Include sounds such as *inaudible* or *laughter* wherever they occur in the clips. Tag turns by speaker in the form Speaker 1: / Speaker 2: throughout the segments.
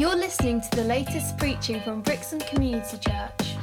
Speaker 1: You're listening to the latest preaching from Brixton Community Church.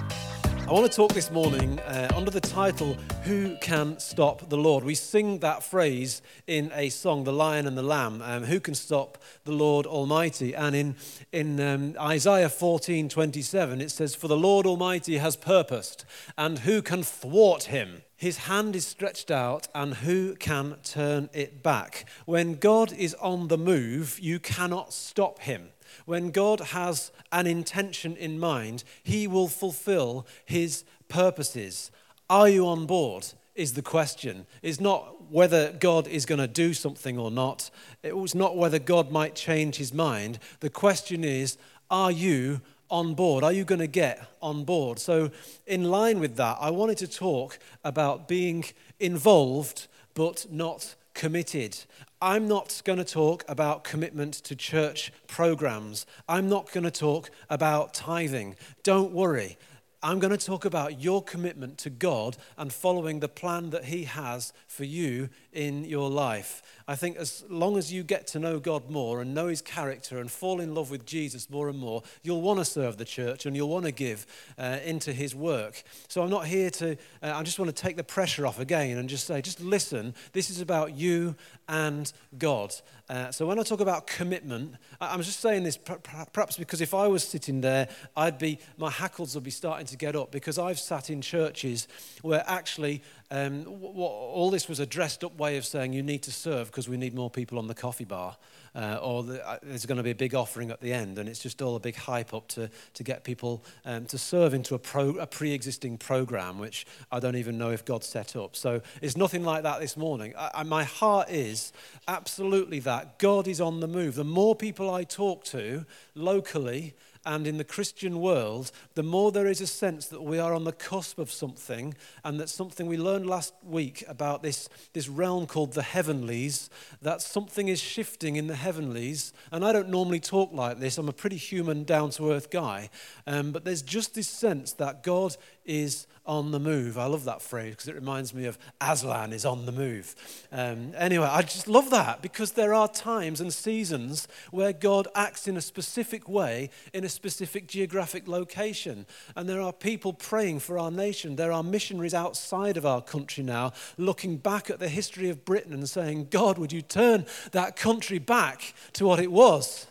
Speaker 2: I want to talk this morning uh, under the title, Who Can Stop the Lord? We sing that phrase in a song, The Lion and the Lamb, um, Who Can Stop the Lord Almighty? And in, in um, Isaiah 14 27, it says, For the Lord Almighty has purposed, and who can thwart him? His hand is stretched out, and who can turn it back? When God is on the move, you cannot stop him. When God has an intention in mind, He will fulfill His purposes. Are you on board? Is the question. It's not whether God is going to do something or not. It was not whether God might change his mind. The question is, are you on board? Are you going to get on board? So, in line with that, I wanted to talk about being involved but not committed. I'm not going to talk about commitment to church programs. I'm not going to talk about tithing. Don't worry. I'm going to talk about your commitment to God and following the plan that He has for you in your life. I think as long as you get to know God more and know His character and fall in love with Jesus more and more, you'll want to serve the church and you'll want to give uh, into His work. So I'm not here to, uh, I just want to take the pressure off again and just say, just listen. This is about you and God. Uh, so when I talk about commitment, I, am just saying this perhaps because if I was sitting there, I'd be, my hackles would be starting to get up because I've sat in churches where actually um, all this was a dressed up way of saying you need to serve because we need more people on the coffee bar, uh, or the, uh, there's going to be a big offering at the end, and it's just all a big hype up to, to get people um, to serve into a, pro, a pre existing program, which I don't even know if God set up. So it's nothing like that this morning. I, I, my heart is absolutely that. God is on the move. The more people I talk to locally, and in the Christian world, the more there is a sense that we are on the cusp of something, and that something we learned last week about this, this realm called the heavenlies, that something is shifting in the heavenlies. And I don't normally talk like this, I'm a pretty human, down to earth guy, um, but there's just this sense that God is on the move. I love that phrase because it reminds me of Aslan is on the move. Um, anyway, I just love that because there are times and seasons where God acts in a specific way in a specific geographic location. And there are people praying for our nation. There are missionaries outside of our country now looking back at the history of Britain and saying, God, would you turn that country back to what it was?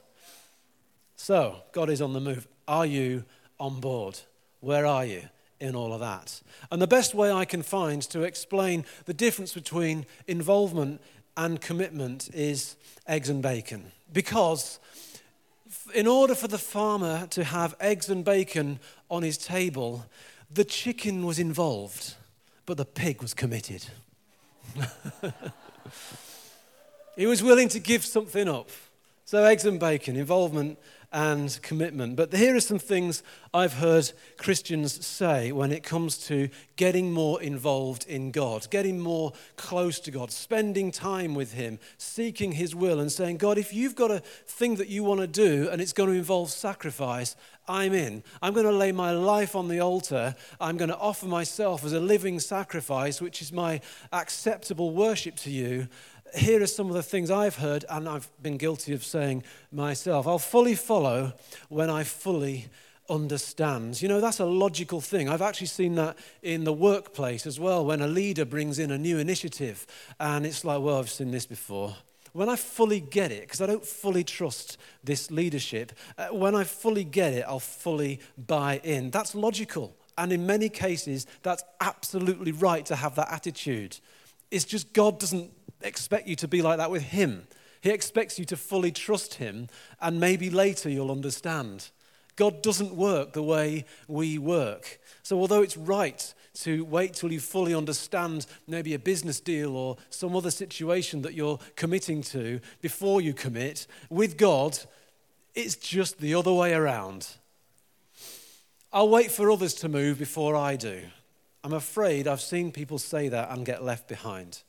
Speaker 2: So, God is on the move. Are you on board? Where are you? In all of that. And the best way I can find to explain the difference between involvement and commitment is eggs and bacon. Because in order for the farmer to have eggs and bacon on his table, the chicken was involved, but the pig was committed. *laughs* he was willing to give something up. So, eggs and bacon, involvement and commitment. But here are some things I've heard Christians say when it comes to getting more involved in God, getting more close to God, spending time with Him, seeking His will, and saying, God, if you've got a thing that you want to do and it's going to involve sacrifice, I'm in. I'm going to lay my life on the altar. I'm going to offer myself as a living sacrifice, which is my acceptable worship to you here are some of the things I've heard and I've been guilty of saying myself. I'll fully follow when I fully understand. You know, that's a logical thing. I've actually seen that in the workplace as well when a leader brings in a new initiative and it's like, well, I've seen this before. When I fully get it, because I don't fully trust this leadership, uh, when I fully get it, I'll fully buy in. That's logical. And in many cases, that's absolutely right to have that attitude. It's just God doesn't expect you to be like that with Him. He expects you to fully trust Him, and maybe later you'll understand. God doesn't work the way we work. So, although it's right to wait till you fully understand maybe a business deal or some other situation that you're committing to before you commit, with God, it's just the other way around. I'll wait for others to move before I do. I'm afraid I've seen people say that and get left behind.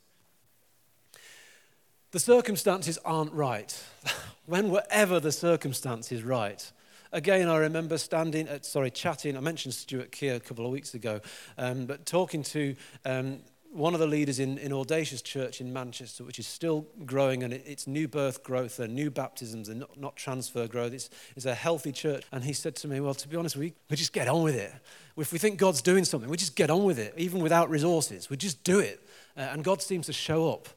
Speaker 2: The circumstances aren't right. *laughs* when were ever the circumstances right? Again, I remember standing, at, sorry, chatting. I mentioned Stuart Keir a couple of weeks ago, um, but talking to um, one of the leaders in, in Audacious Church in Manchester, which is still growing, and it, it's new birth growth, and new baptisms, and not, not transfer growth. It's, it's a healthy church. And he said to me, Well, to be honest, we, we just get on with it. If we think God's doing something, we just get on with it, even without resources. We just do it. Uh, and God seems to show up.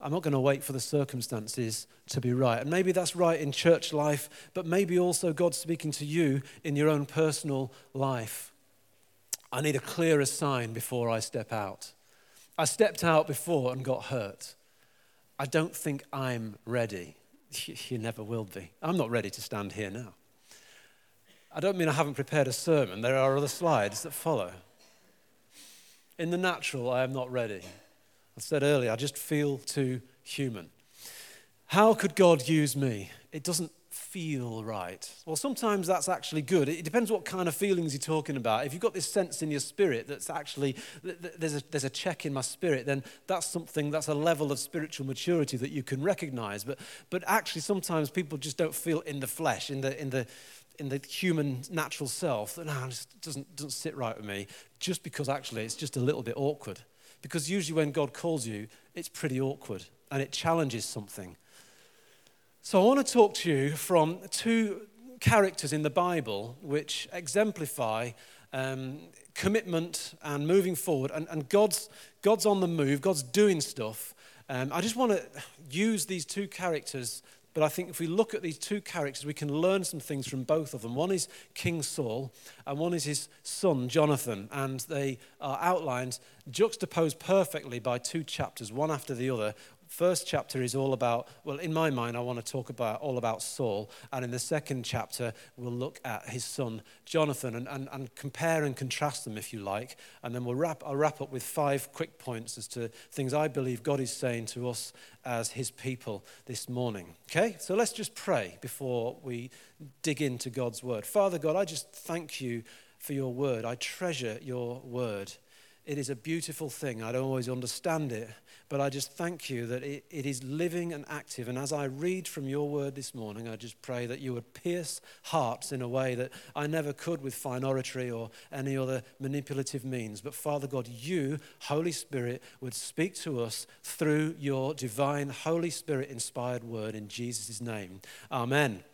Speaker 2: I'm not going to wait for the circumstances to be right. And maybe that's right in church life, but maybe also God's speaking to you in your own personal life. I need a clearer sign before I step out. I stepped out before and got hurt. I don't think I'm ready. *laughs* You never will be. I'm not ready to stand here now. I don't mean I haven't prepared a sermon, there are other slides that follow. In the natural, I am not ready. I said earlier, I just feel too human. How could God use me? It doesn't feel right. Well, sometimes that's actually good. It depends what kind of feelings you're talking about. If you've got this sense in your spirit that's actually, there's a, there's a check in my spirit, then that's something, that's a level of spiritual maturity that you can recognize. But, but actually, sometimes people just don't feel in the flesh, in the, in the, in the human natural self that no, it doesn't, doesn't sit right with me, just because actually it's just a little bit awkward. Because usually when God calls you, it's pretty awkward and it challenges something. So I want to talk to you from two characters in the Bible which exemplify um, commitment and moving forward, and, and God's, God's on the move, God's doing stuff. Um, I just want to use these two characters, but I think if we look at these two characters, we can learn some things from both of them. One is King Saul, and one is his son, Jonathan, and they are outlined, juxtaposed perfectly by two chapters, one after the other, first chapter is all about, well, in my mind, I want to talk about all about Saul. And in the second chapter, we'll look at his son, Jonathan, and, and, and compare and contrast them, if you like. And then we'll wrap, I'll wrap up with five quick points as to things I believe God is saying to us as his people this morning. Okay? So let's just pray before we dig into God's word. Father God, I just thank you for your word. I treasure your word. It is a beautiful thing. I don't always understand it, but I just thank you that it, it is living and active. And as I read from your word this morning, I just pray that you would pierce hearts in a way that I never could with fine oratory or any other manipulative means. But Father God, you, Holy Spirit, would speak to us through your divine, Holy Spirit inspired word in Jesus' name. Amen.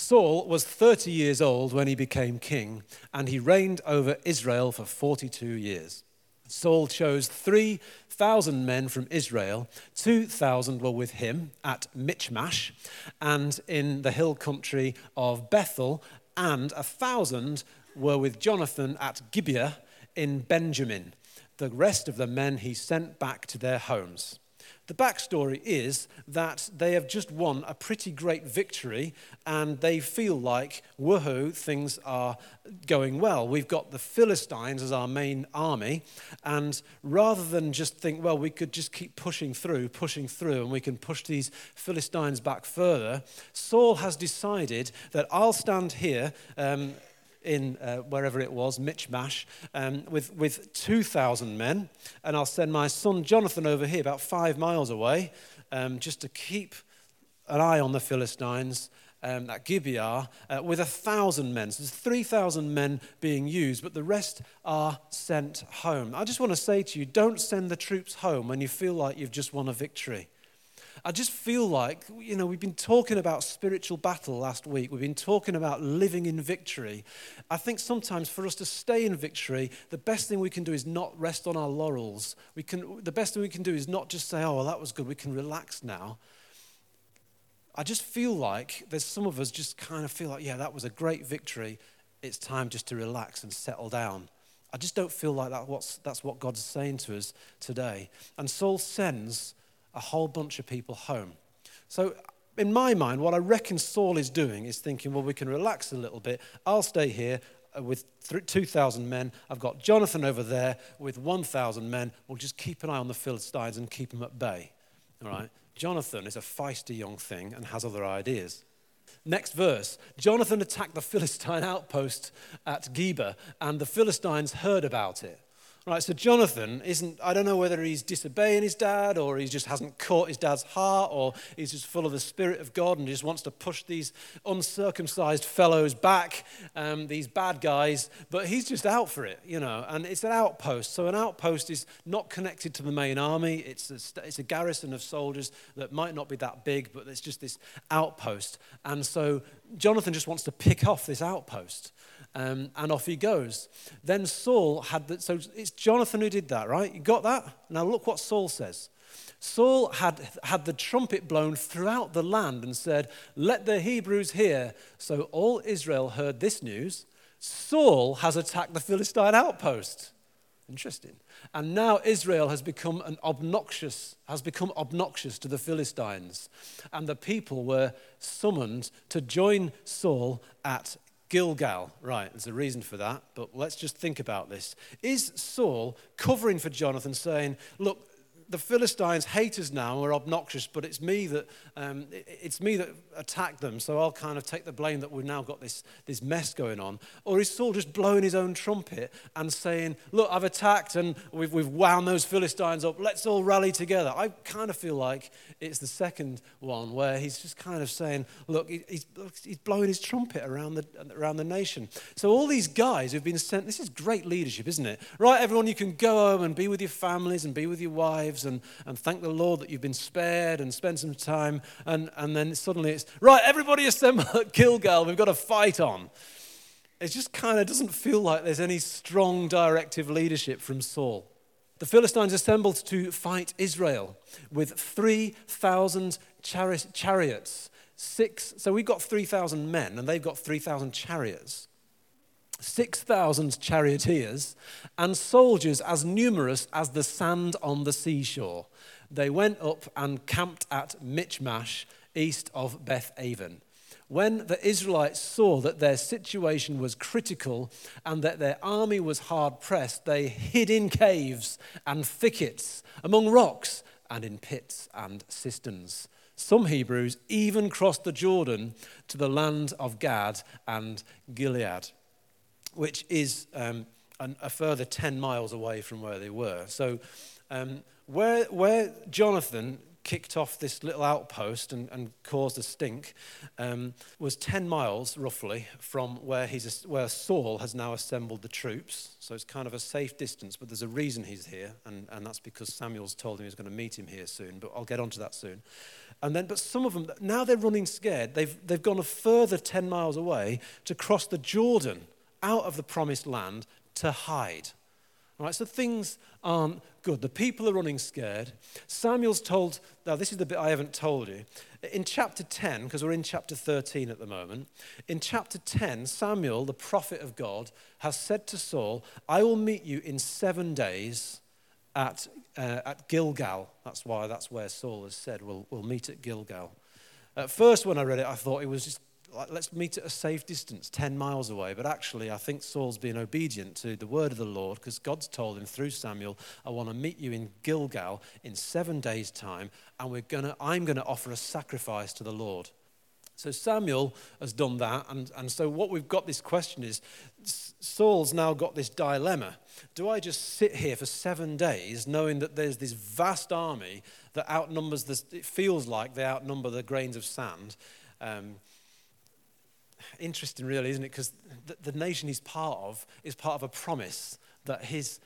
Speaker 2: Saul was 30 years old when he became king, and he reigned over Israel for 42 years. Saul chose 3,000 men from Israel. 2,000 were with him at Michmash and in the hill country of Bethel, and 1,000 were with Jonathan at Gibeah in Benjamin. The rest of the men he sent back to their homes. The backstory is that they have just won a pretty great victory and they feel like, woohoo, things are going well. We've got the Philistines as our main army, and rather than just think, well, we could just keep pushing through, pushing through, and we can push these Philistines back further, Saul has decided that I'll stand here. Um, in uh, wherever it was, Michmash, um, with, with 2,000 men. And I'll send my son Jonathan over here, about five miles away, um, just to keep an eye on the Philistines um, at Gibeah uh, with a thousand men. So there's 3,000 men being used, but the rest are sent home. I just want to say to you don't send the troops home when you feel like you've just won a victory. I just feel like, you know, we've been talking about spiritual battle last week. We've been talking about living in victory. I think sometimes for us to stay in victory, the best thing we can do is not rest on our laurels. We can, the best thing we can do is not just say, oh, well, that was good. We can relax now. I just feel like there's some of us just kind of feel like, yeah, that was a great victory. It's time just to relax and settle down. I just don't feel like that what's, that's what God's saying to us today. And Saul sends a whole bunch of people home. So, in my mind, what I reckon Saul is doing is thinking, well, we can relax a little bit. I'll stay here uh, with 2,000 men. I've got Jonathan over there with 1,000 men. We'll just keep an eye on the Philistines and keep them at bay. All right? Jonathan is a feisty young thing and has other ideas. Next verse Jonathan attacked the Philistine *laughs* outpost at Geba, and the Philistines heard about it. Right, so Jonathan isn't, I don't know whether he's disobeying his dad or he just hasn't caught his dad's heart or he's just full of the Spirit of God and just wants to push these uncircumcised fellows back, um, these bad guys, but he's just out for it, you know, and it's an outpost. So an outpost is not connected to the main army, it's a, it's a garrison of soldiers that might not be that big, but it's just this outpost. And so Jonathan just wants to pick off this outpost. Um, and off he goes. Then Saul had the, so it's Jonathan who did that, right? You got that? Now look what Saul says. Saul had had the trumpet blown throughout the land and said, Let the Hebrews hear. So all Israel heard this news. Saul has attacked the Philistine outpost. Interesting. And now Israel has become an obnoxious, has become obnoxious to the Philistines. And the people were summoned to join Saul at Gilgal. Right, there's a reason for that, but let's just think about this. Is Saul covering for Jonathan saying, Look, the Philistines hate us now, we're obnoxious, but it's me that um, it's me that attacked them, so I'll kind of take the blame that we've now got this, this mess going on. Or is Saul just blowing his own trumpet and saying, Look, I've attacked and we've, we've wound those Philistines up, let's all rally together? I kind of feel like it's the second one where he's just kind of saying, Look, he's, he's blowing his trumpet around the, around the nation. So all these guys who've been sent, this is great leadership, isn't it? Right, everyone, you can go home and be with your families and be with your wives lives and, and thank the Lord that you've been spared and spend some time. And, and then suddenly it's, right, everybody assemble at Gilgal, we've got a fight on. It just kind of doesn't feel like there's any strong directive leadership from Saul. The Philistines assembled to fight Israel with 3,000 chariots. Six, so we've got 3,000 men and they've got 3,000 chariots. 6,000 charioteers, and soldiers as numerous as the sand on the seashore. They went up and camped at Michmash, east of Beth Aven. When the Israelites saw that their situation was critical and that their army was hard pressed, they hid in caves and thickets, among rocks, and in pits and cisterns. Some Hebrews even crossed the Jordan to the land of Gad and Gilead which is um, an, a further 10 miles away from where they were. So, um, where, where Jonathan kicked off this little outpost and, and caused a stink um, was 10 miles, roughly, from where, he's, where Saul has now assembled the troops. So it's kind of a safe distance, but there's a reason he's here, and, and that's because Samuel's told him he's going to meet him here soon, but I'll get onto that soon. And then, but some of them, now they're running scared. They've, they've gone a further 10 miles away to cross the Jordan out of the promised land to hide. All right, so things aren't good. The people are running scared. Samuel's told, now this is the bit I haven't told you. In chapter 10, because we're in chapter 13 at the moment, in chapter 10, Samuel, the prophet of God, has said to Saul, I will meet you in seven days at, uh, at Gilgal. That's why that's where Saul has said, we'll, we'll meet at Gilgal. At first, when I read it, I thought it was just let's meet at a safe distance, 10 miles away. But actually, I think Saul's being obedient to the word of the Lord because God's told him through Samuel, I want to meet you in Gilgal in seven days' time, and we're gonna, I'm going to offer a sacrifice to the Lord. So Samuel has done that, and, and so what we've got this question is Saul's now got this dilemma. Do I just sit here for seven days knowing that there's this vast army that outnumbers, the, it feels like they outnumber the grains of sand? Um, interesting, really, isn't it? Because the, the nation he's part of is part of a promise that his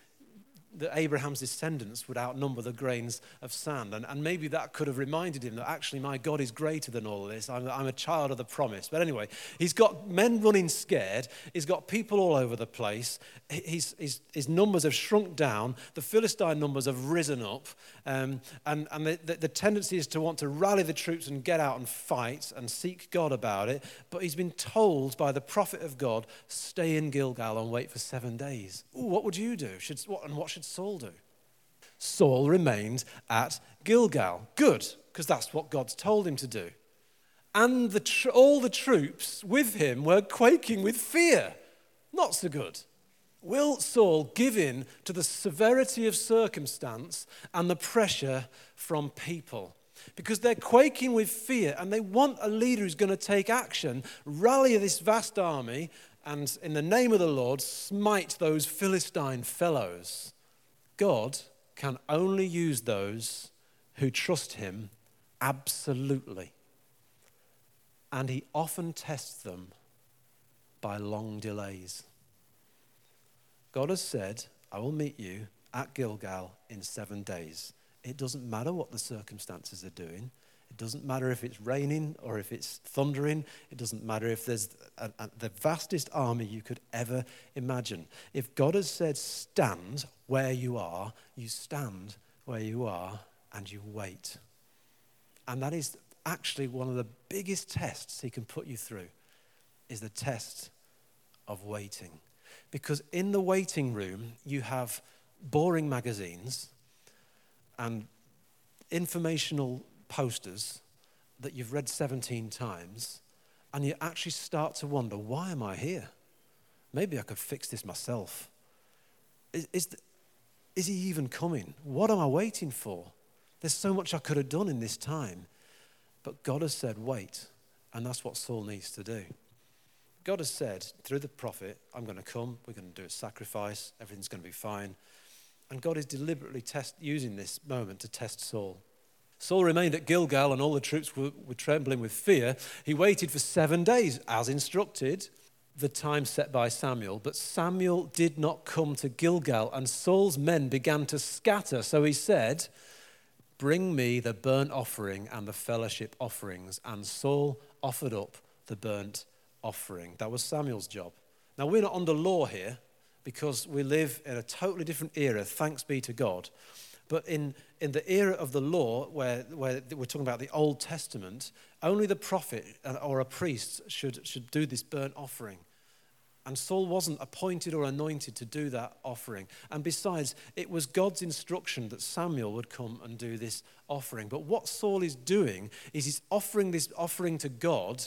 Speaker 2: that Abraham's descendants would outnumber the grains of sand. And, and maybe that could have reminded him that actually my God is greater than all this. I'm, I'm a child of the promise. But anyway, he's got men running scared. He's got people all over the place. His, his, his numbers have shrunk down. The Philistine numbers have risen up. Um, and and the, the, the tendency is to want to rally the troops and get out and fight and seek God about it. But he's been told by the prophet of God, stay in Gilgal and wait for seven days. Ooh, what would you do? Should, what, and what should did Saul do? Saul remained at Gilgal. Good, because that's what God's told him to do. And the tr- all the troops with him were quaking with fear. Not so good. Will Saul give in to the severity of circumstance and the pressure from people? Because they're quaking with fear and they want a leader who's going to take action, rally this vast army, and in the name of the Lord, smite those Philistine fellows. God can only use those who trust Him absolutely. And He often tests them by long delays. God has said, I will meet you at Gilgal in seven days. It doesn't matter what the circumstances are doing. It doesn't matter if it's raining or if it's thundering. It doesn't matter if there's a, a, the vastest army you could ever imagine. If God has said, stand where you are, you stand where you are and you wait. And that is actually one of the biggest tests he can put you through is the test of waiting. Because in the waiting room, you have boring magazines and informational posters that you've read 17 times, and you actually start to wonder, why am I here? Maybe I could fix this myself. Is, is, the, is he even coming? What am I waiting for? There's so much I could have done in this time. But God has said, wait. And that's what Saul needs to do. God has said through the prophet, I'm going to come, we're going to do a sacrifice, everything's going to be fine. And God is deliberately test, using this moment to test Saul. Saul remained at Gilgal, and all the troops were, were trembling with fear. He waited for seven days, as instructed, the time set by Samuel. But Samuel did not come to Gilgal, and Saul's men began to scatter. So he said, Bring me the burnt offering and the fellowship offerings. And Saul offered up the burnt offering. That was Samuel's job. Now, we're not under law here because we live in a totally different era, thanks be to God. But in, in the era of the law, where, where we're talking about the Old Testament, only the prophet uh, or a priest should, should do this burnt offering. And Saul wasn't appointed or anointed to do that offering. And besides, it was God's instruction that Samuel would come and do this offering. But what Saul is doing is he's offering this offering to God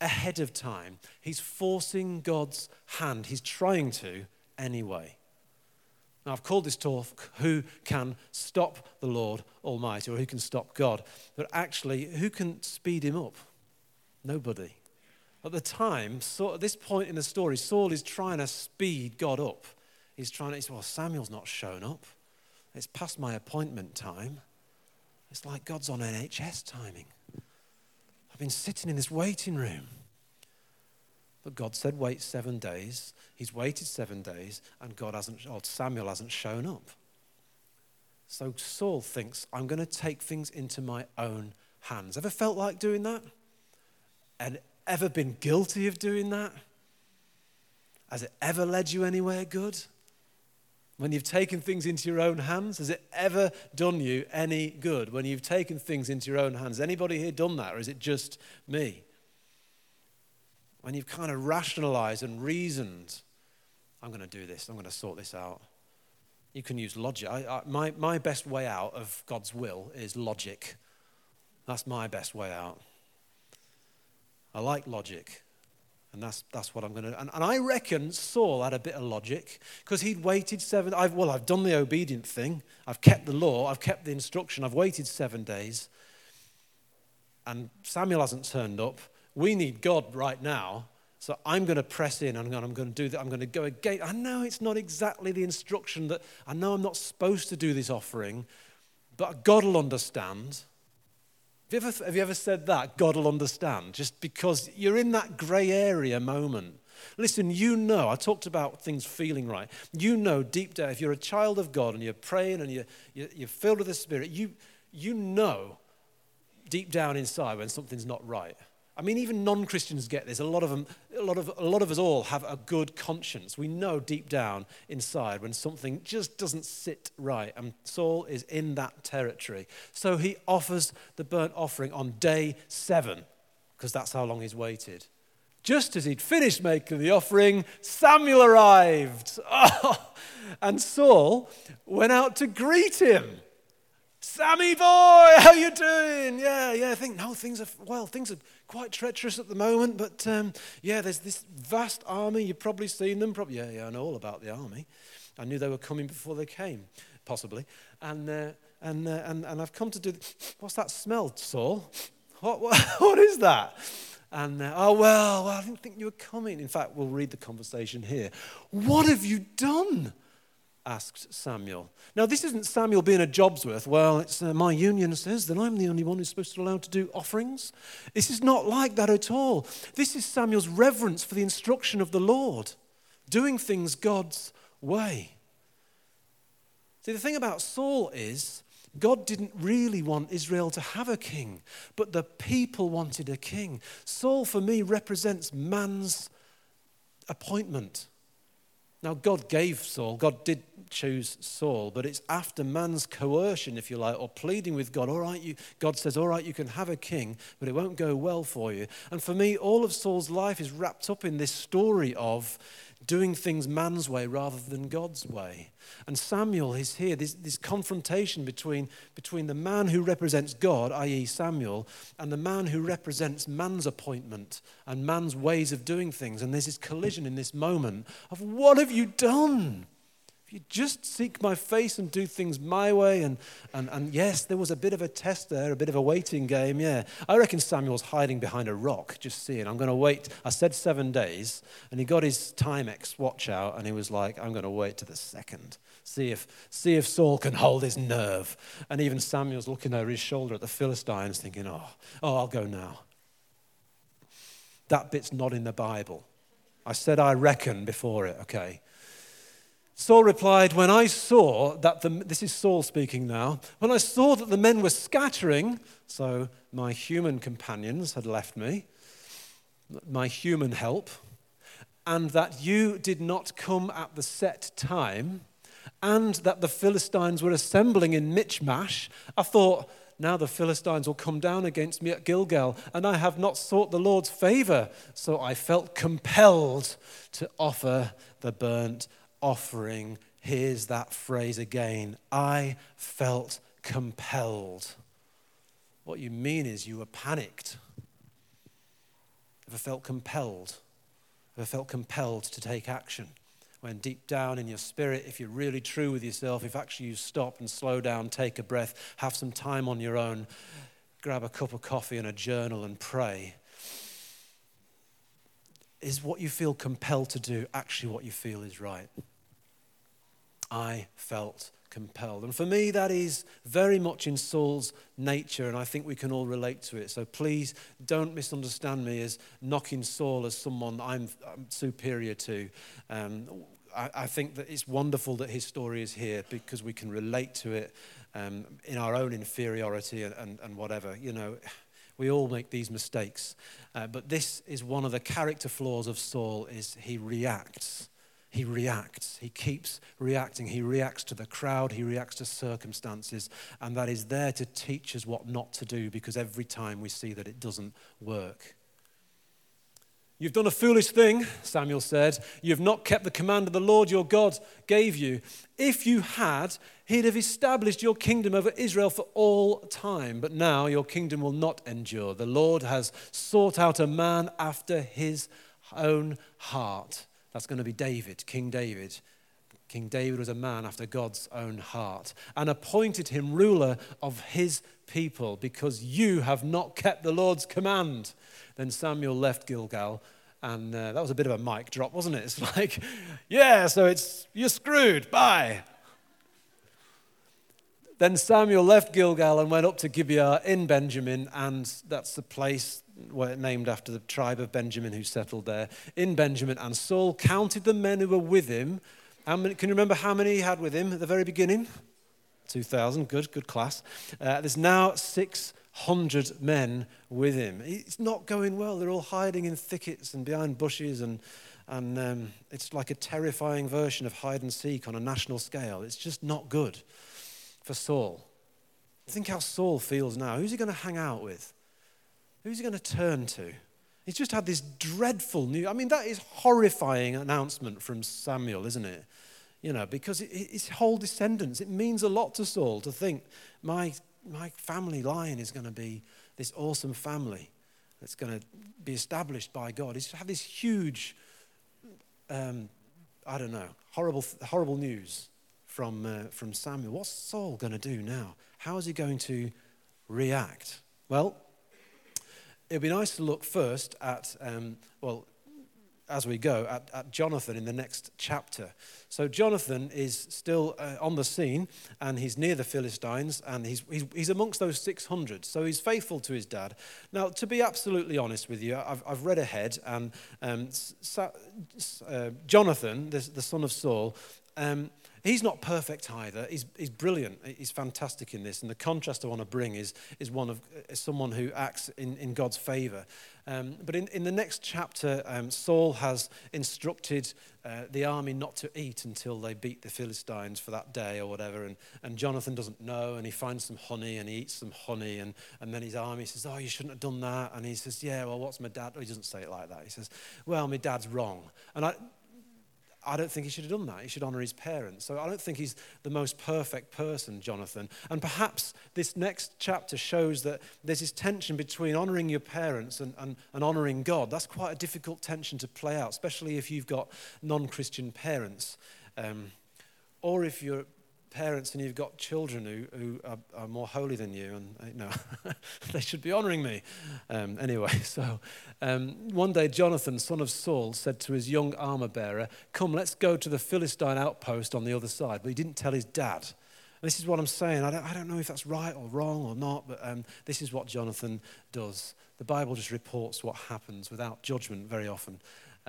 Speaker 2: ahead of time. He's forcing God's hand. He's trying to anyway. I've called this talk, Who Can Stop the Lord Almighty, or Who Can Stop God? But actually, who can speed him up? Nobody. At the time, so at this point in the story, Saul is trying to speed God up. He's trying to, he says, Well, Samuel's not shown up. It's past my appointment time. It's like God's on NHS timing. I've been sitting in this waiting room. But God said, Wait seven days. He's waited seven days, and God hasn't, or Samuel hasn't shown up. So Saul thinks, I'm going to take things into my own hands. Ever felt like doing that? And ever been guilty of doing that? Has it ever led you anywhere good? When you've taken things into your own hands, has it ever done you any good when you've taken things into your own hands? Anybody here done that, or is it just me? When you've kind of rationalized and reasoned, I'm going to do this, I'm going to sort this out. You can use logic. I, I, my, my best way out of God's will is logic. That's my best way out. I like logic. And that's, that's what I'm going to. And, and I reckon Saul had a bit of logic because he'd waited seven. I've, well, I've done the obedient thing. I've kept the law. I've kept the instruction. I've waited seven days. And Samuel hasn't turned up. We need God right now. So I'm going to press in and I'm going to do that. I'm going to go again. I know it's not exactly the instruction that I know I'm not supposed to do this offering, but God will understand. Have you, ever, have you ever said that? God will understand, just because you're in that grey area moment. Listen, you know, I talked about things feeling right. You know deep down, if you're a child of God and you're praying and you're, you're filled with the Spirit, you, you know deep down inside when something's not right. I mean, even non-Christians get this. A lot of them, a lot of, a lot of us all have a good conscience. We know deep down inside when something just doesn't sit right. And Saul is in that territory. So he offers the burnt offering on day seven, because that's how long he's waited. Just as he'd finished making the offering, Samuel arrived. *laughs* And Saul went out to greet him. Sammy boy, how you doing? Yeah, yeah. I think no, things are well. Things are quite treacherous at the moment, but um, yeah, there's this vast army. You've probably seen them. Probably, yeah, yeah. I know all about the army. I knew they were coming before they came, possibly. And uh, and, uh, and and I've come to do. What's that smell, Saul? What what, *laughs* what is that? And uh, oh well, well, I didn't think you were coming. In fact, we'll read the conversation here. What have you done? Asked Samuel. Now, this isn't Samuel being a Jobsworth. Well, it's, uh, my union says that I'm the only one who's supposed to be allowed to do offerings. This is not like that at all. This is Samuel's reverence for the instruction of the Lord, doing things God's way. See, the thing about Saul is God didn't really want Israel to have a king, but the people wanted a king. Saul, for me, represents man's appointment. Now, God gave Saul, God did choose Saul, but it's after man's coercion, if you like, or pleading with God. All right, you, God says, All right, you can have a king, but it won't go well for you. And for me, all of Saul's life is wrapped up in this story of doing things man's way rather than God's way. And Samuel is here, this, this confrontation between, between the man who represents God, i.e., Samuel, and the man who represents man's appointment and man's ways of doing things. And there's this collision in this moment of what have you done? If you just seek my face and do things my way, and, and, and yes, there was a bit of a test there, a bit of a waiting game, yeah. I reckon Samuel's hiding behind a rock, just seeing. I'm going to wait. I said seven days, and he got his Timex watch out, and he was like, I'm going to wait to the second. See if, see if Saul can hold his nerve. And even Samuel's looking over his shoulder at the Philistines, thinking, oh, oh, I'll go now. That bit's not in the Bible. I said I reckon before it, okay? Saul replied, When I saw that the, this is Saul speaking now, when I saw that the men were scattering, so my human companions had left me, my human help, and that you did not come at the set time, and that the Philistines were assembling in Michmash, I thought, now the Philistines will come down against me at Gilgal, and I have not sought the Lord's favor. So I felt compelled to offer the burnt offering, here's that phrase again I felt compelled. What you mean is you were panicked. Ever felt compelled? Ever felt compelled to take action? When deep down in your spirit, if you're really true with yourself, if actually you stop and slow down, take a breath, have some time on your own, grab a cup of coffee and a journal and pray, is what you feel compelled to do actually what you feel is right? I felt compelled. And for me, that is very much in Saul's nature, and I think we can all relate to it. So please don't misunderstand me as knocking Saul as someone I'm, I'm superior to. Um, I, I, think that it's wonderful that his story is here because we can relate to it um, in our own inferiority and, and, and whatever. You know, we all make these mistakes. Uh, but this is one of the character flaws of Saul is he reacts. He reacts. He keeps reacting. He reacts to the crowd. He reacts to circumstances. And that is there to teach us what not to do because every time we see that it doesn't work. You've done a foolish thing, Samuel said. You've not kept the command of the Lord your God gave you. If you had, he'd have established your kingdom over Israel for all time. But now your kingdom will not endure. The Lord has sought out a man after his own heart. That's going to be David, King David. King David was a man after God's own heart and appointed him ruler of his people because you have not kept the Lord's command. Then Samuel left Gilgal, and uh, that was a bit of a mic drop, wasn't it? *laughs* It's like, yeah, so it's, you're screwed, bye. Then Samuel left Gilgal and went up to Gibeah in Benjamin, and that's the place where, named after the tribe of Benjamin who settled there in Benjamin. And Saul counted the men who were with him. Many, can you remember how many he had with him at the very beginning? 2,000. Good, good class. Uh, there's now 6 hundred men with him. It's not going well. They're all hiding in thickets and behind bushes, and, and um, it's like a terrifying version of hide and seek on a national scale. It's just not good for Saul. Think how Saul feels now. Who's he going to hang out with? Who's he going to turn to? He's just had this dreadful news. I mean, that is horrifying announcement from Samuel, isn't it? You know, because his whole descendants, it means a lot to Saul to think my my family line is going to be this awesome family that's going to be established by God. He's have this huge, um, I don't know, horrible, horrible news from, uh, from Samuel. What's Saul going to do now? How is he going to react? Well, it'd be nice to look first at, um, well, as we go at, at Jonathan in the next chapter. So Jonathan is still uh, on the scene and he's near the Philistines and he's, he's, he's amongst those 600. So he's faithful to his dad. Now, to be absolutely honest with you, I've, I've read ahead and um, uh, Jonathan, the, the son of Saul, um, he's not perfect either. He's, he's brilliant. He's fantastic in this. And the contrast I want to bring is, is one of is someone who acts in, in God's favor. Um, but in, in the next chapter, um, Saul has instructed uh, the army not to eat until they beat the Philistines for that day or whatever. And, and Jonathan doesn't know, and he finds some honey and he eats some honey. And, and then his army says, Oh, you shouldn't have done that. And he says, Yeah, well, what's my dad? Oh, he doesn't say it like that. He says, Well, my dad's wrong. And I, I don't think he should have done that. He should honor his parents. So I don't think he's the most perfect person, Jonathan. And perhaps this next chapter shows that there's this tension between honoring your parents and, and, and honoring God. That's quite a difficult tension to play out, especially if you've got non Christian parents. Um, or if you're parents and you've got children who, who are, are more holy than you, and know, *laughs* they should be honoring me. Um, anyway, *laughs* so um, one day Jonathan, son of Saul, said to his young armor bearer, Come, let's go to the Philistine outpost on the other side. But he didn't tell his dad. this is what I'm saying. I don't, I don't know if that's right or wrong or not, but um, this is what Jonathan does. The Bible just reports what happens without judgment very often.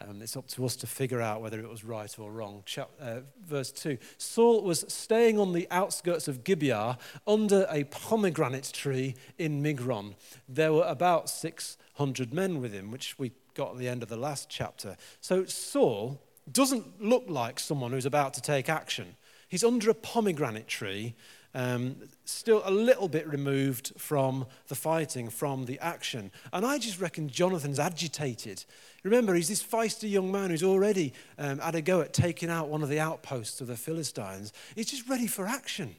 Speaker 2: Um, it's up to us to figure out whether it was right or wrong. Chap, uh, verse 2 Saul was staying on the outskirts of Gibeah under a pomegranate tree in Migron. There were about 600 men with him, which we got at the end of the last chapter. So Saul doesn't look like someone who's about to take action. He's under a pomegranate tree um, still a little bit removed from the fighting, from the action. And I just reckon Jonathan's agitated. Remember, he's this feisty young man who's already um, had a go at taking out one of the outposts of the Philistines. He's just ready for action.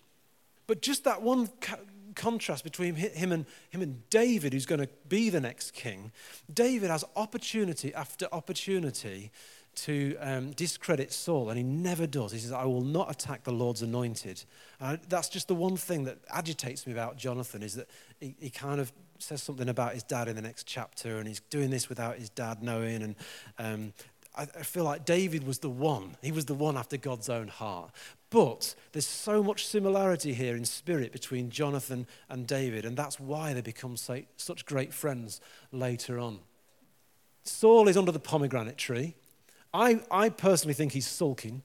Speaker 2: But just that one contrast between him and, him and David, who's going to be the next king, David has opportunity after opportunity to um, discredit Saul, and he never does. He says, I will not attack the Lord's anointed. Uh, that's just the one thing that agitates me about Jonathan is that he, he, kind of says something about his dad in the next chapter, and he's doing this without his dad knowing. And um, I, I feel like David was the one. He was the one after God's own heart. But there's so much similarity here in spirit between Jonathan and David, and that's why they become such great friends later on. Saul is under the pomegranate tree. I, I personally think he's sulking.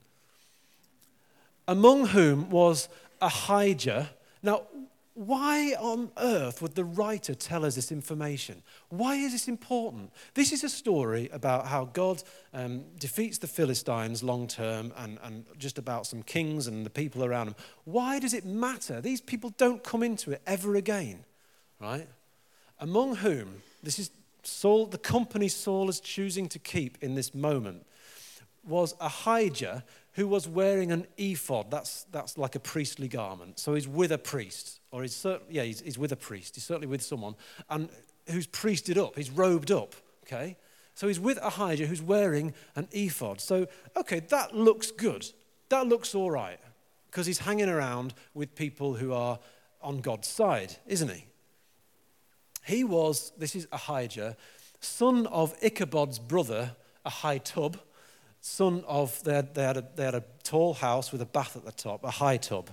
Speaker 2: Among whom was Ahijah. Now, why on earth would the writer tell us this information? Why is this important? This is a story about how God um, defeats the Philistines long term and, and just about some kings and the people around them. Why does it matter? These people don't come into it ever again, right? Among whom, this is Saul, the company Saul is choosing to keep in this moment was Ahijah who was wearing an ephod. That's, that's like a priestly garment. So he's with a priest, or he's certainly, yeah, he's, he's with a priest. He's certainly with someone, and who's priested up. He's robed up, okay? So he's with Ahijah who's wearing an ephod. So, okay, that looks good. That looks all right, because he's hanging around with people who are on God's side, isn't he? He was, this is Ahijah, son of Ichabod's brother, Ahitub son of, they had, they, had a, they had a tall house with a bath at the top, a high tub.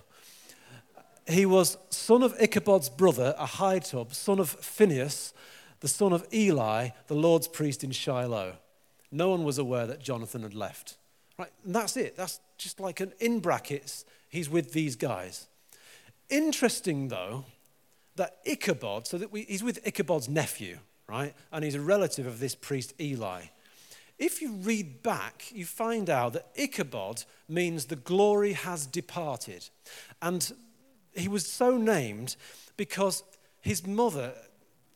Speaker 2: He was son of Ichabod's brother, a high tub, son of Phineas, the son of Eli, the Lord's priest in Shiloh. No one was aware that Jonathan had left. Right? And that's it. That's just like an in brackets, he's with these guys. Interesting, though, that Ichabod, so that we, he's with Ichabod's nephew, right? And he's a relative of this priest Eli. If you read back, you find out that Ichabod means the glory has departed. And he was so named because his mother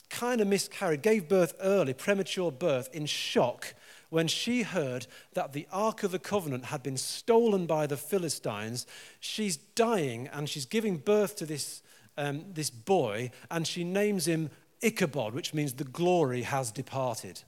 Speaker 2: kind of miscarried, gave birth early, premature birth, in shock when she heard that the Ark of the Covenant had been stolen by the Philistines. She's dying and she's giving birth to this, um, this boy, and she names him Ichabod, which means the glory has departed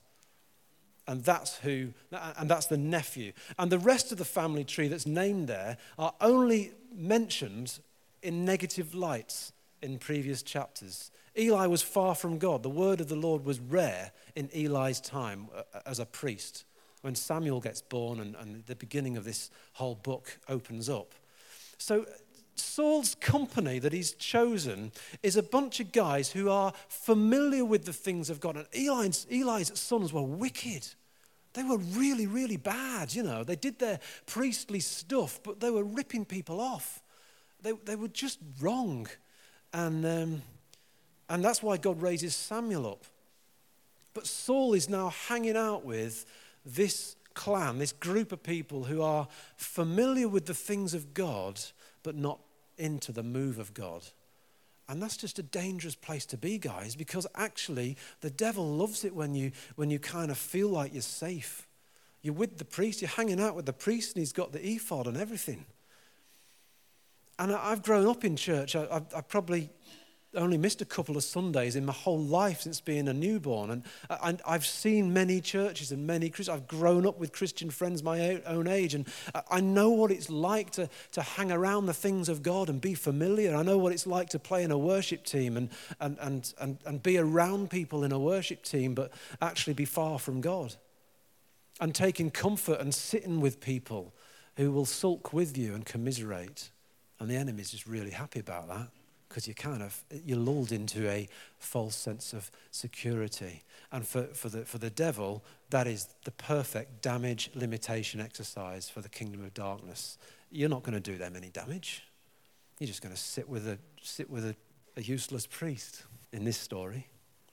Speaker 2: and that's who and that's the nephew and the rest of the family tree that's named there are only mentioned in negative lights in previous chapters eli was far from god the word of the lord was rare in eli's time uh, as a priest when Samuel gets born and, and the beginning of this whole book opens up. So, Saul's company that he's chosen is a bunch of guys who are familiar with the things of God. And Eli's, Eli's sons were wicked. They were really, really bad, you know. They did their priestly stuff, but they were ripping people off. They, they were just wrong. And, um, and that's why God raises Samuel up. But Saul is now hanging out with this clan, this group of people who are familiar with the things of God, but not into the move of God. And that's just a dangerous place to be, guys, because actually the devil loves it when you, when you kind of feel like you're safe. You're with the priest, you're hanging out with the priest, and he's got the ephod and everything. And I've grown up in church. I, I, probably only missed a couple of Sundays in my whole life since being a newborn. And, and I've seen many churches and many Christians. I've grown up with Christian friends my own age. And I know what it's like to, to hang around the things of God and be familiar. I know what it's like to play in a worship team and, and, and, and, and be around people in a worship team, but actually be far from God. And taking comfort and sitting with people who will sulk with you and commiserate. And the enemy's just really happy about that because you kind of you're lulled into a false sense of security. And for, for, the, for the devil that is the perfect damage limitation exercise for the kingdom of darkness. You're not going to do them any damage. You're just going to sit with a sit with a, a useless priest in this story.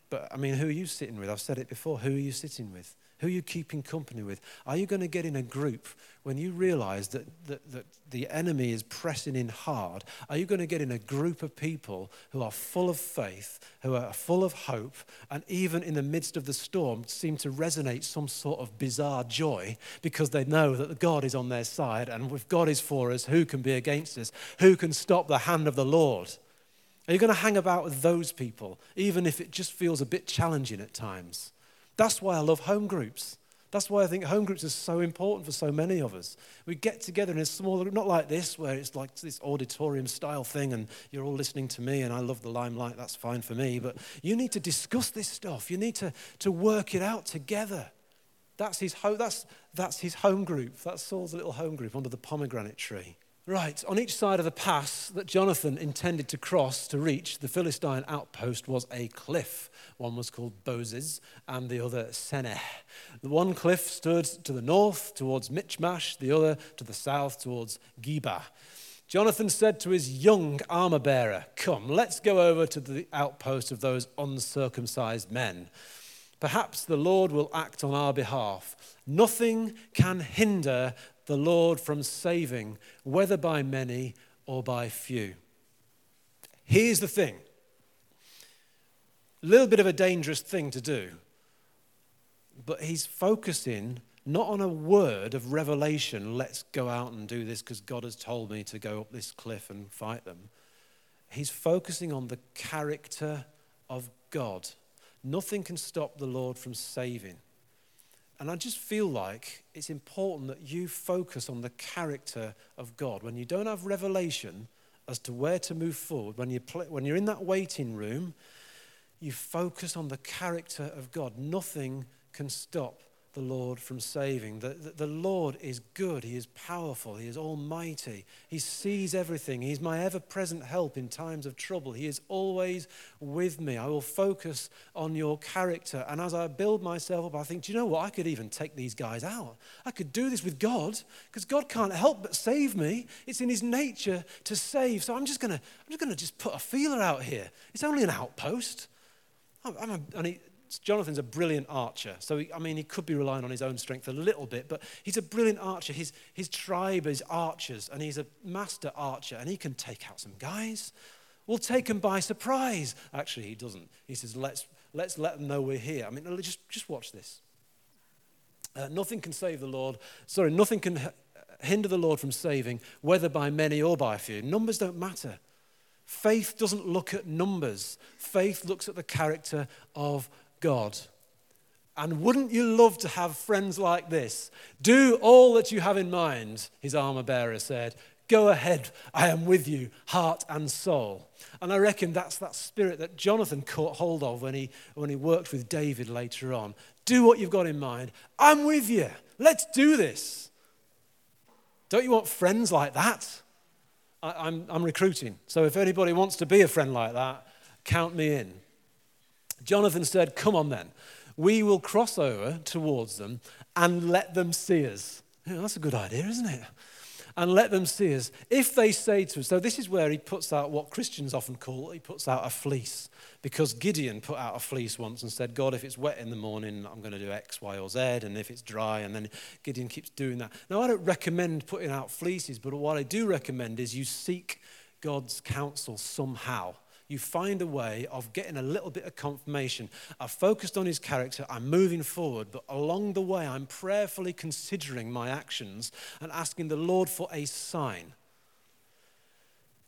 Speaker 2: But i mean who are you sitting with? I've said it before. Who are you sitting with who are you keeping company with? Are you going to get in a group when you realize that, that, that the enemy is pressing in hard? Are you going to get in a group of people who are full of faith, who are full of hope, and even in the midst of the storm seem to resonate some sort of bizarre joy because they know that God is on their side and if God is for us, who can be against us? Who can stop the hand of the Lord? Are you going to hang about with those people, even if it just feels a bit challenging at times? That's why I love home groups. That's why I think home groups are so important for so many of us. We get together in a small group, not like this, where it's like this auditorium style thing and you're all listening to me and I love the limelight, that's fine for me. But you need to discuss this stuff. You need to, to work it out together. That's his, ho- that's, that's his home group. That's Saul's little home group under the pomegranate tree. Right, on each side of the pass that Jonathan intended to cross to reach the Philistine outpost was a cliff. One was called Bozez and the other Seneh. The one cliff stood to the north towards Michmash, the other to the south towards Geba. Jonathan said to his young armor bearer, Come, let's go over to the outpost of those uncircumcised men. Perhaps the Lord will act on our behalf. Nothing can hinder the Lord from saving, whether by many or by few. Here's the thing a little bit of a dangerous thing to do, but he's focusing not on a word of revelation, let's go out and do this because God has told me to go up this cliff and fight them. He's focusing on the character of God. Nothing can stop the Lord from saving. And I just feel like it's important that you focus on the character of God. When you don't have revelation as to where to move forward, when, you play, when you're in that waiting room, you focus on the character of God. Nothing can stop the Lord from saving. The, the, the, Lord is good. He is powerful. He is almighty. He sees everything. He's my ever present help in times of trouble. He is always with me. I will focus on your character. And as I build myself up, I think, do you know what? I could even take these guys out. I could do this with God because God can't help but save me. It's in His nature to save. So I'm just to I'm just to just put a feeler out here. It's only an outpost. I'm, I'm a, Jonathan's a brilliant archer. So, he, I mean, he could be relying on his own strength a little bit, but he's a brilliant archer. His, his tribe is archers, and he's a master archer, and he can take out some guys. We'll take them by surprise. Actually, he doesn't. He says, let's, let's let them know we're here. I mean, just, just watch this. Uh, nothing can save the Lord. Sorry, nothing can hinder the Lord from saving, whether by many or by few. Numbers don't matter. Faith doesn't look at numbers, faith looks at the character of God. And wouldn't you love to have friends like this? Do all that you have in mind, his armor bearer said. Go ahead, I am with you, heart and soul. And I reckon that's that spirit that Jonathan caught hold of when he, when he worked with David later on. Do what you've got in mind. I'm with you. Let's do this. Don't you want friends like that? I, am I'm recruiting. So if anybody wants to be a friend like that, count me in. Jonathan said, Come on then. We will cross over towards them and let them see us. Yeah, that's a good idea, isn't it? And let them see us. If they say to us, so this is where he puts out what Christians often call, he puts out a fleece. Because Gideon put out a fleece once and said, God, if it's wet in the morning, I'm going to do X, Y, or Z, and if it's dry, and then Gideon keeps doing that. Now, I don't recommend putting out fleeces, but what I do recommend is you seek God's counsel somehow you find a way of getting a little bit of confirmation. I've focused on his character, I'm moving forward, but along the way, I'm prayerfully considering my actions and asking the Lord for a sign.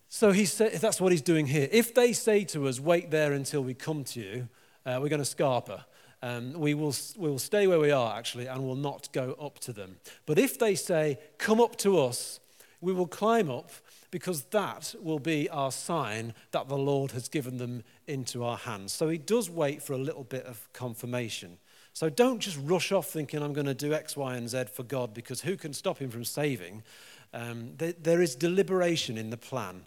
Speaker 2: So he said, that's what he's doing here. If they say to us, wait there until we come to you, uh, we're going to scarper. Um, we, will, we will stay where we are, actually, and will not go up to them. But if they say, come up to us, we will climb up because that will be our sign that the Lord has given them into our hands. So he does wait for a little bit of confirmation. So don't just rush off thinking I'm going to do X, Y, and Z for God because who can stop him from saving? Um, there, there is deliberation in the plan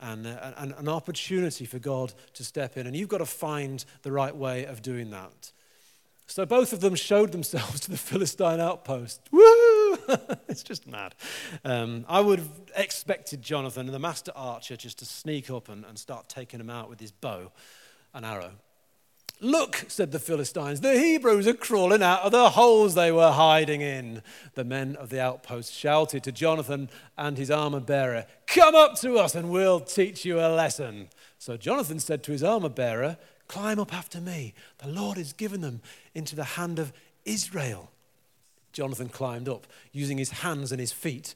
Speaker 2: and, uh, an opportunity for God to step in. And you've got to find the right way of doing that. So both of them showed themselves *laughs* to the Philistine outpost. Woo! *laughs* it's just mad. Um, I would have expected Jonathan, the master archer, just to sneak up and, and start taking them out with his bow and arrow. Look, said the Philistines, the Hebrews are crawling out of the holes they were hiding in. The men of the outpost shouted to Jonathan and his armor bearer, Come up to us and we'll teach you a lesson. So Jonathan said to his armor bearer, Climb up after me. The Lord has given them into the hand of Israel. Jonathan climbed up, using his hands and his feet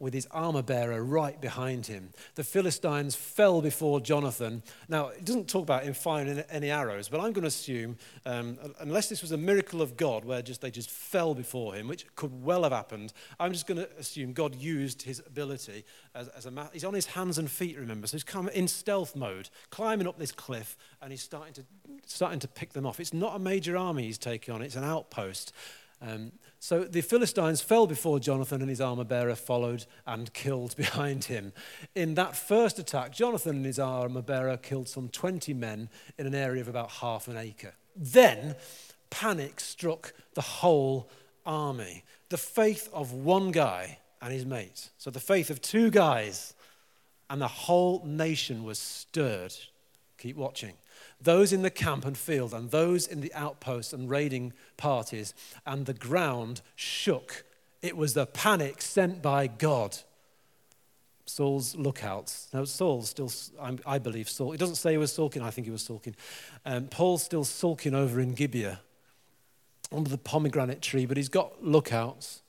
Speaker 2: with his armor bearer right behind him. The Philistines fell before Jonathan. Now, it doesn't talk about him firing any arrows, but I'm going to assume, um, unless this was a miracle of God where just, they just fell before him, which could well have happened, I'm just going to assume God used his ability as, as a ma- He's on his hands and feet, remember, so he's come in stealth mode, climbing up this cliff, and he's starting to, starting to pick them off. It's not a major army he's taking on, it's an outpost. Um, so the Philistines fell before Jonathan, and his armor bearer followed and killed *laughs* behind him. In that first attack, Jonathan and his armor bearer killed some 20 men in an area of about half an acre. Then panic struck the whole army. The faith of one guy and his mate. So the faith of two guys, and the whole nation was stirred. Keep watching those in the camp and field, and those in the outposts and raiding parties, and the ground shook. It was the panic sent by God. Saul's lookouts. Now, Saul's still, I believe, Saul. It doesn't say he was sulking, I think he was sulking. Um, Paul's still sulking over in Gibeah under the pomegranate tree, but he's got lookouts.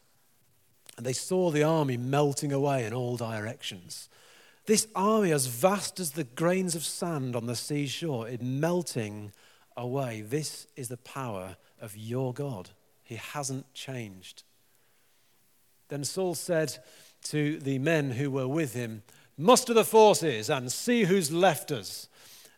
Speaker 2: And they saw the army melting away in all directions. This army, as vast as the grains of sand on the seashore, is melting away. This is the power of your God. He hasn't changed. Then Saul said to the men who were with him, Muster the forces and see who's left us.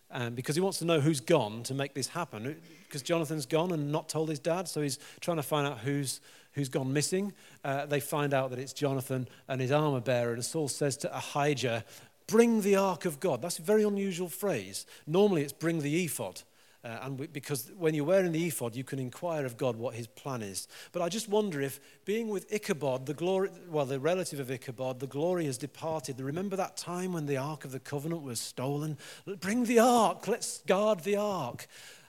Speaker 2: Um, because he wants to know who's gone to make this happen. Because Jonathan's gone and not told his dad, so he's trying to find out who's who's gone missing. Uh, they find out that it's Jonathan and his armor bearer, and Saul says to Ahijah, Bring the ark of God. That's a very unusual phrase. Normally it's bring the ephod. Uh, and we, because when you're wearing the ephod, you can inquire of God what his plan is. But I just wonder if being with Ichabod, the glory, well, the relative of Ichabod, the glory has departed. Remember that time when the ark of the covenant was stolen? Bring the ark. Let's guard the ark.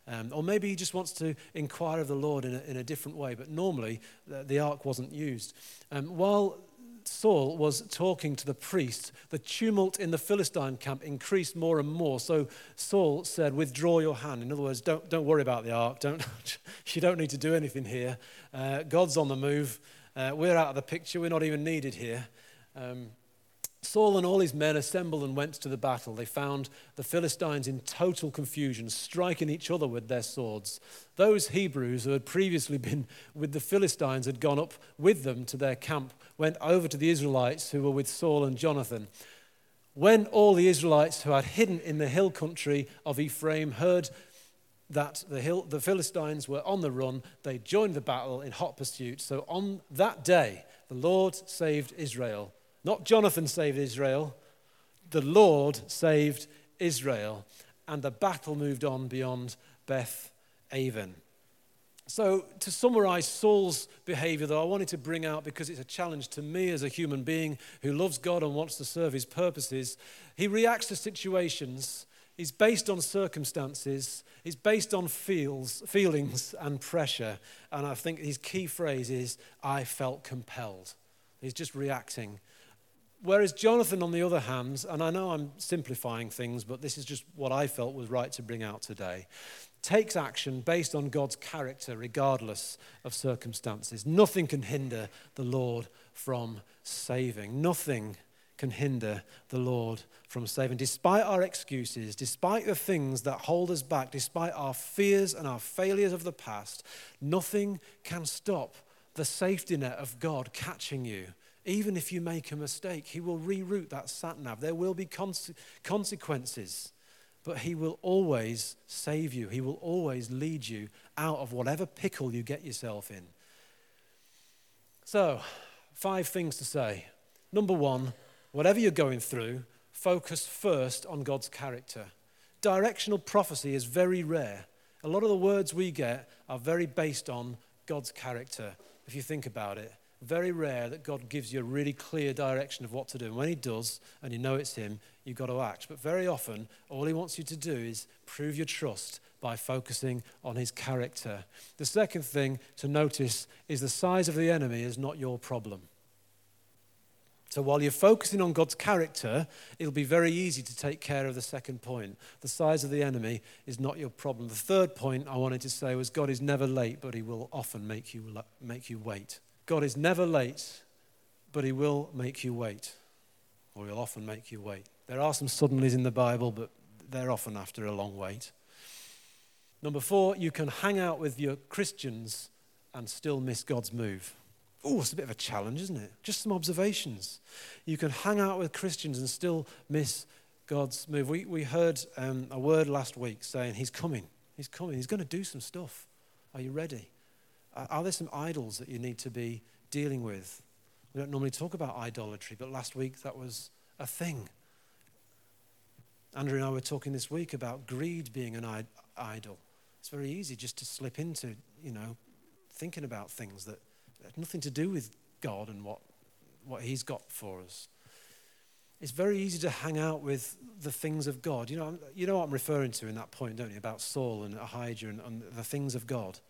Speaker 2: Um, or maybe he just wants to inquire of the Lord in a, in a different way, but normally the, the ark wasn't used. Um, while Saul was talking to the priest, the tumult in the Philistine camp increased more and more. So Saul said, Withdraw your hand. In other words, don't, don't worry about the ark. Don't, *laughs* you don't need to do anything here. Uh, God's on the move. Uh, we're out of the picture. We're not even needed here. Um, Saul and all his men assembled and went to the battle. They found the Philistines in total confusion, striking each other with their swords. Those Hebrews who had previously been with the Philistines had gone up with them to their camp, went over to the Israelites who were with Saul and Jonathan. When all the Israelites who had hidden in the hill country of Ephraim heard that the, Hill, the Philistines were on the run. They joined the battle in hot pursuit. So on that day, the Lord saved Israel. Not Jonathan saved Israel, the Lord saved Israel. And the battle moved on beyond Beth Aven. So, to summarize Saul's behavior, though, I wanted to bring out because it's a challenge to me as a human being who loves God and wants to serve his purposes. He reacts to situations, he's based on circumstances, he's based on feels, feelings and pressure. And I think his key phrase is, I felt compelled. He's just reacting. Whereas Jonathan, on the other hand, and I know I'm simplifying things, but this is just what I felt was right to bring out today takes action based on God's character, regardless of circumstances. Nothing can hinder the Lord from saving. Nothing can hinder the Lord from saving. Despite our excuses, despite the things that hold us back, despite our fears and our failures of the past, nothing can stop the safety net of God catching you. Even if you make a mistake, He will reroute that sat nav. There will be consequences but He will always save you. He will always lead you out of whatever pickle you get yourself in. So, five things to say. Number one, whatever you're going through, focus first on God's character. Directional prophecy is very rare. A lot of the words we get are very based on God's character, if you think about it very rare that God gives you a really clear direction of what to do. And when He does, and you know it's Him, you've got to act. But very often, all He wants you to do is prove your trust by focusing on His character. The second thing to notice is the size of the enemy is not your problem. So while you're focusing on God's character, it'll be very easy to take care of the second point. The size of the enemy is not your problem. The third point I wanted to say was God is never late, but he will often make you, make you wait. God is never late, but He will make you wait, or He'll often make you wait. There are some suddenlies in the Bible, but they're often after a long wait. Number four, you can hang out with your Christians and still miss God's move. Oh, it's a bit of a challenge, isn't it? Just some observations. You can hang out with Christians and still miss God's move. We, we heard um, a word last week saying, He's coming. He's coming. He's going to do some stuff. Are you ready? Are there some idols that you need to be dealing with? We don't normally talk about idolatry, but last week that was a thing. Andrew and I were talking this week about greed being an idol. It's very easy just to slip into, you know, thinking about things that have nothing to do with God and what, what He's got for us. It's very easy to hang out with the things of God. You know, you know what I'm referring to in that point, don't you? About Saul and Ahijah and, and the things of God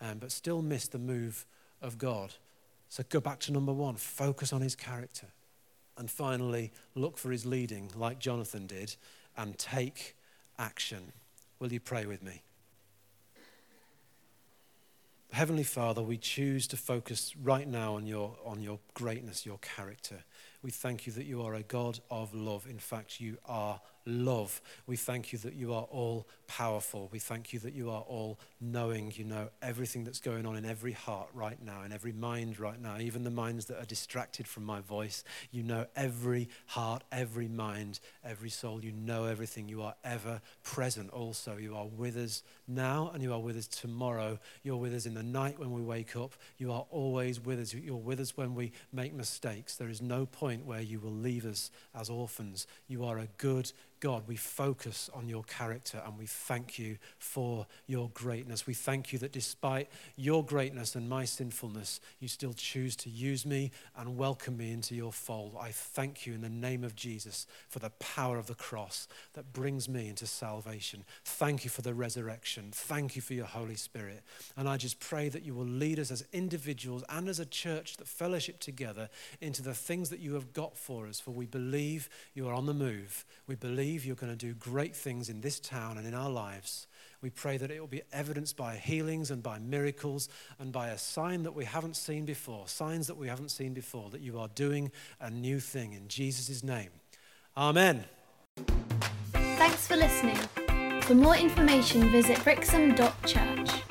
Speaker 2: um, but still miss the move of God. So go back to number one focus on his character. And finally, look for his leading, like Jonathan did, and take action. Will you pray with me? Heavenly Father, we choose to focus right now on your, on your greatness, your character. We thank you that you are a God of love. In fact, you are love. We thank you that you are all powerful. We thank you that you are all knowing. You know everything that's going on in every heart right now, in every mind right now, even the minds that are distracted from my voice. You know every heart, every mind, every soul. You know everything. You are ever present also. You are with us now and you are with us tomorrow. You're with us in the night when we wake up. You are always with us. You're with us when we make mistakes. There is no point where you will leave us as orphans. You are a good, God, we focus on your character and we thank you for your greatness. We thank you that despite your greatness and my sinfulness, you still choose to use me and welcome me into your fold. I thank you in the name of Jesus for the power of the cross that brings me into salvation. Thank you for the resurrection. Thank you for your Holy Spirit. And I just pray that you will lead us as individuals and as a church that fellowship together into the things that you have got for us. For we believe you are on the move. We believe believe you're going to do great things in this town and in our lives. We pray that it will be evidenced by healings and by miracles and by a sign that we haven't seen before, signs that we haven't seen before, that you are doing a new thing in Jesus' name. Amen.
Speaker 1: Thanks for listening. For more information, visit brixham.church.